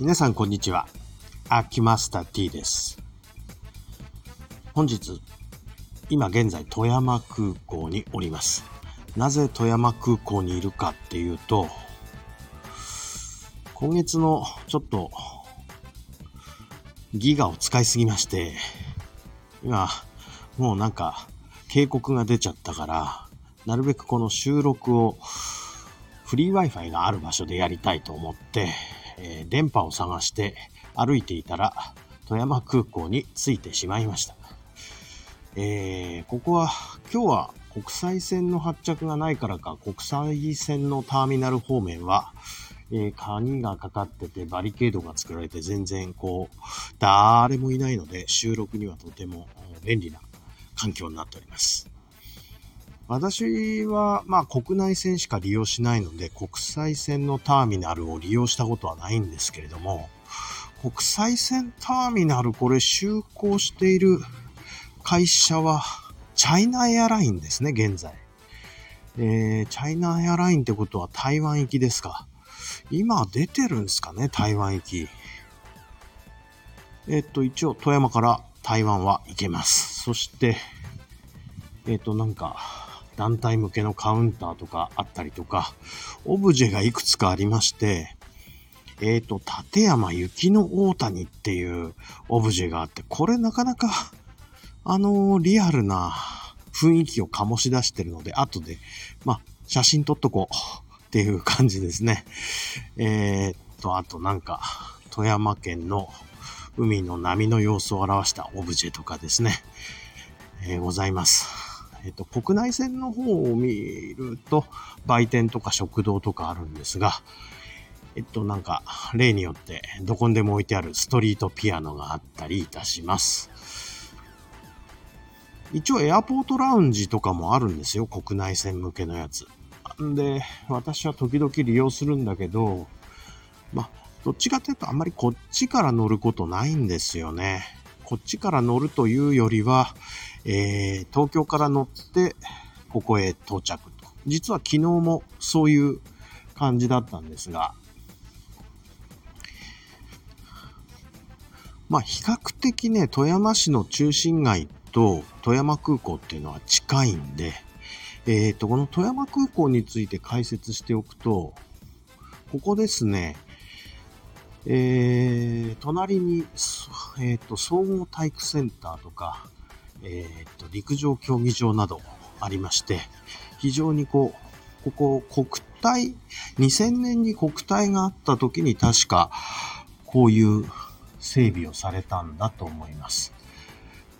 皆さんこんにちは。アキマスター T です。本日、今現在富山空港におります。なぜ富山空港にいるかっていうと、今月のちょっとギガを使いすぎまして、今、もうなんか警告が出ちゃったから、なるべくこの収録をフリー Wi-Fi がある場所でやりたいと思って、えー電波を探して歩いていたら富山空港に着いてしまいました。えーここは今日は国際線の発着がないからか国際線のターミナル方面は、えー鍵がかかっててバリケードが作られて全然こう誰もいないので収録にはとても便利な環境になっております。私は、まあ、国内線しか利用しないので、国際線のターミナルを利用したことはないんですけれども、国際線ターミナル、これ就航している会社は、チャイナエアラインですね、現在。えー、チャイナエアラインってことは台湾行きですか。今出てるんですかね、台湾行き。えっと、一応、富山から台湾は行けます。そして、えっと、なんか、団体向けのカウンターとかあったりとか、オブジェがいくつかありまして、えっ、と、立山雪の大谷っていうオブジェがあって、これなかなか、あのリアルな雰囲気を醸し出してるので、後で、まあ、写真撮っとこうっていう感じですね。えっと、あとなんか、富山県の海の波の様子を表したオブジェとかですね、えございます。えっと、国内線の方を見ると、売店とか食堂とかあるんですが、えっと、なんか、例によって、どこにでも置いてあるストリートピアノがあったりいたします。一応、エアポートラウンジとかもあるんですよ、国内線向けのやつ。んで、私は時々利用するんだけど、まあ、どっちかというと、あんまりこっちから乗ることないんですよね。こっちから乗るというよりは、えー東京から乗って、ここへ到着と。実は昨日もそういう感じだったんですが、まあ比較的ね、富山市の中心街と富山空港っていうのは近いんで、えっ、と、この富山空港について解説しておくと、ここですね、えー、隣に、えっ、と、総合体育センターとか、えっ、と、陸上競技場などありまして、非常にこう、ここ、国体、2000年に国体があった時に確か、こういう整備をされたんだと思います。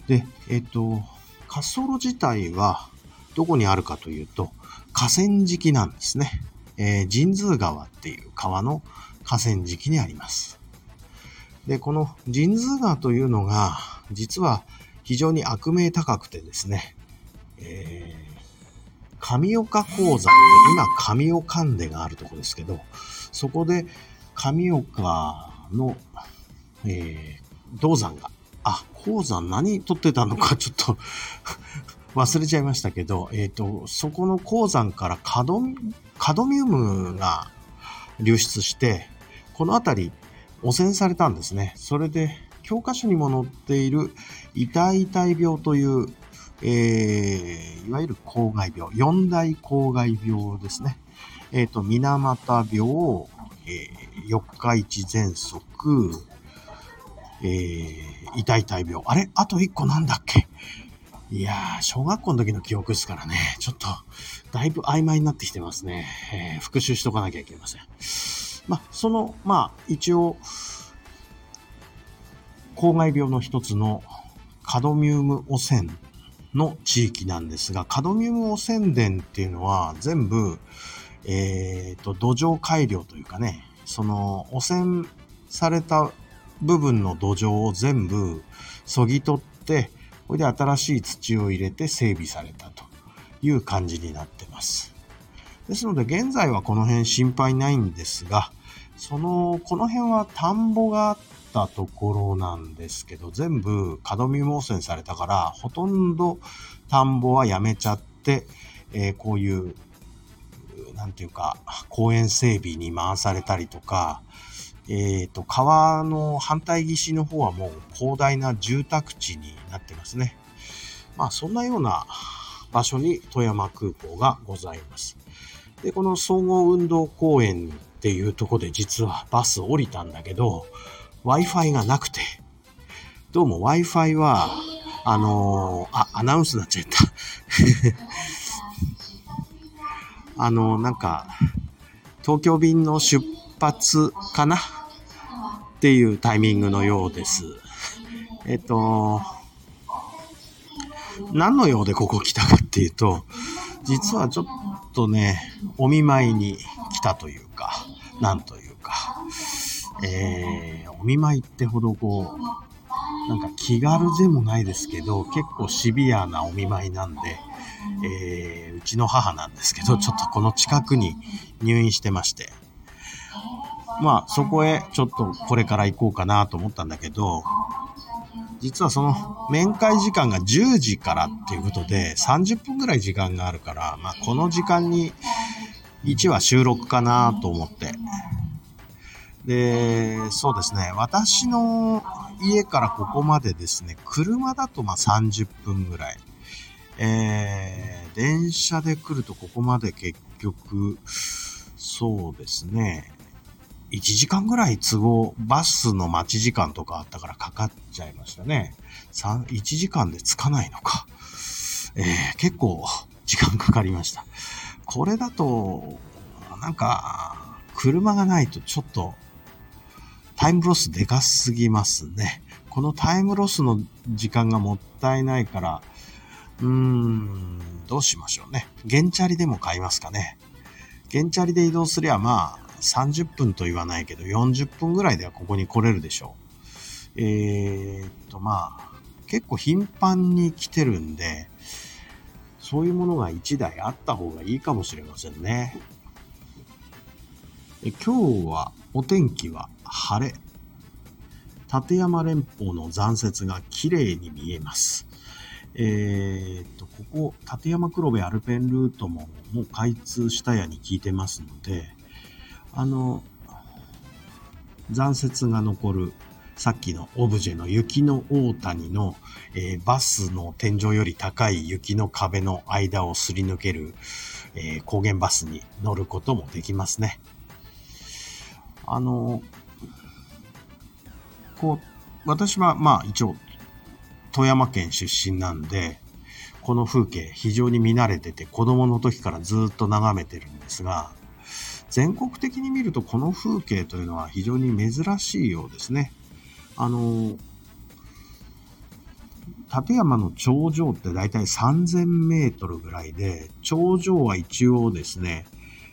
で、えっ、と、滑走路自体は、どこにあるかというと、河川敷なんですね。えー神通川っていう川の河川敷にあります。で、この神通川というのが、実は非常に悪名高くてですね、えー上岡鉱山で、今上岡んでがあるとこですけど、そこで上岡の、えー銅山が、あ、鉱山何取ってたのかちょっと 忘れちゃいましたけど、えっ、と、そこの鉱山からカドカドミウムが流出して、この辺り汚染されたんですね。それで、教科書にも載っている痛い痛い病という、えーいわゆる公害病、四大公害病ですね。えっ、と、水俣病、えー四日市喘息、えー、痛い痛い病。あれ？あと一個なんだっけ？いやー、小学校の時の記憶ですからね、ちょっと、だいぶ曖昧になってきてますね。えー復習しとかなきゃいけません。まあ、その、まあ、一応、公害病の一つのカドミウム汚染の地域なんですが、カドミウム汚染田っていうのは全部、えっ、と、土壌改良というかね、その汚染された部分の土壌を全部そぎ取って、これで新しい土を入れて整備されたという感じになってます。ですので現在はこの辺心配ないんですが、その、この辺は田んぼがあったところなんですけど、全部カドミウム汚染されたから、ほとんど田んぼはやめちゃって、えーこういう、なんていうか、公園整備に回されたりとか、えっ、ー、と、川の反対岸の方はもう広大な住宅地になってますね。まあ、そんなような場所に富山空港がございます。で、この総合運動公園っていうとこで実はバス降りたんだけど、Wi-Fi がなくて、どうも Wi-Fi は、あのー、あ、アナウンスになっちゃった。あ のー、なんか、東京便の出発かな？っていうタイミングのようです。えっと、何の用でここ来たかっていうと、実はちょっとね、お見舞いに来たというか、なんというか、えー、お見舞いってほどこう、なんか気軽でもないですけど、結構シビアなお見舞いなんで、えー、うちの母なんですけど、ちょっとこの近くに入院してまして、まあそこへちょっとこれから行こうかなと思ったんだけど、実はその面会時間が10時からっていうことで30分ぐらい時間があるから、まあこの時間に1話収録かなと思って。で、そうですね。私の家からここまでですね、車だとまあ30分ぐらい。えー、電車で来るとここまで結局、そうですね。1時間ぐらい都合、バスの待ち時間とかあったからかかっちゃいましたね。1時間で着かないのか。えー、結構時間かかりました。これだと、なんか、車がないとちょっと、タイムロスでかすぎますね。このタイムロスの時間がもったいないから、うーん、どうしましょうね。原チャリでも買いますかね。原チャリで移動すりゃまあ、30分と言わないけど、40分ぐらいではここに来れるでしょう。えー、っと、まあ、結構頻繁に来てるんで、そういうものが1台あった方がいいかもしれませんね。え今日はお天気は晴れ。立山連峰の残雪が綺麗に見えます。えー、っと、ここ、立山黒部アルペンルートももう開通したやに聞いてますので、あの、残雪が残る、さっきのオブジェの雪の大谷の、えー、バスの天井より高い雪の壁の間をすり抜ける、えー、高原バスに乗ることもできますね。あの、こう、私はまあ一応富山県出身なんで、この風景非常に見慣れてて子供の時からずっと眺めてるんですが、全国的に見るとこの風景というのは非常に珍しいようですね。あの、立山の頂上ってだいたい3000メートルぐらいで、頂上は一応ですね、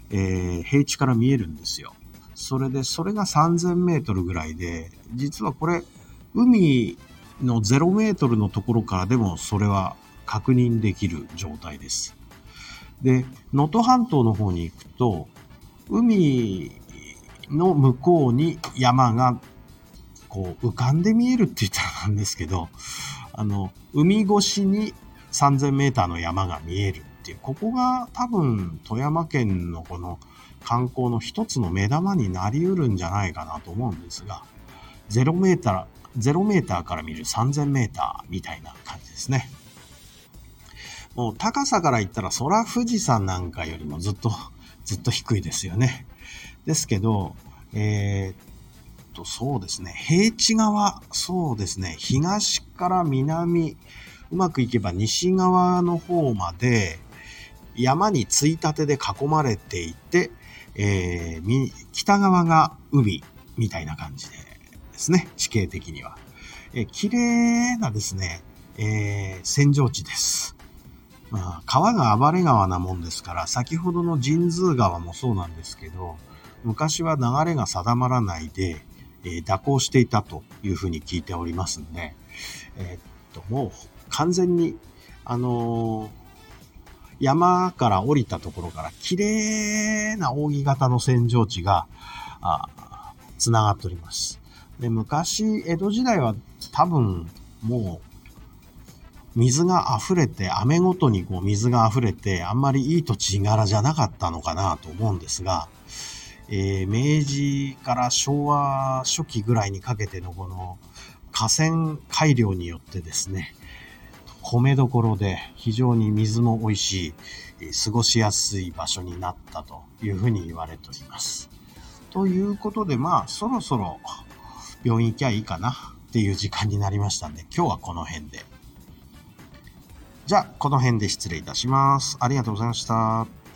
えー、平地から見えるんですよ。それで、それが3000メートルぐらいで、実はこれ、海の0メートルのところからでもそれは確認できる状態です。で、能登半島の方に行くと、海の向こうに山がこう浮かんで見えるって言ったらなんですけど、あの、海越しに3000メーターの山が見えるっていう、ここが多分富山県のこの観光の一つの目玉になりうるんじゃないかなと思うんですが、0メーター、0メーターから見る3000メーターみたいな感じですね。もう高さから言ったら空富士山なんかよりもずっとずっと低いですよね。ですけど、えー、っと、そうですね。平地側、そうですね。東から南、うまくいけば西側の方まで山についたてで囲まれていて、えー、北側が海みたいな感じでですね。地形的には。えー、綺麗なですね、えー、戦場地です。まあ、川が暴れ川なもんですから、先ほどの神通川もそうなんですけど、昔は流れが定まらないで、えー、蛇行していたというふうに聞いておりますんで、えー、っと、もう完全に、あのー、山から降りたところから綺麗な扇形の扇状地が、あ繋がっております。で、昔、江戸時代は多分もう水が溢れて、雨ごとにこう水が溢れて、あんまりいい土地柄じゃなかったのかなと思うんですが、えー、明治から昭和初期ぐらいにかけてのこの河川改良によってですね、米どころで非常に水も美味しい、過ごしやすい場所になったというふうに言われております。ということで、まあ、そろそろ病院行きゃいいかなっていう時間になりましたんで、今日はこの辺で。じゃあ、この辺で失礼いたします。ありがとうございました。